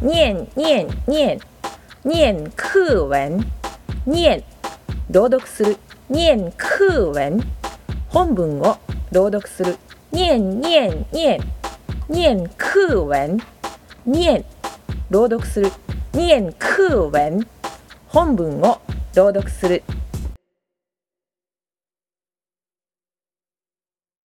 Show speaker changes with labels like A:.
A: 念念念。念课文。念。朗読する。念课文。本文を朗読する。念念念。念课文。念。朗読する。念课文。本文を朗読する。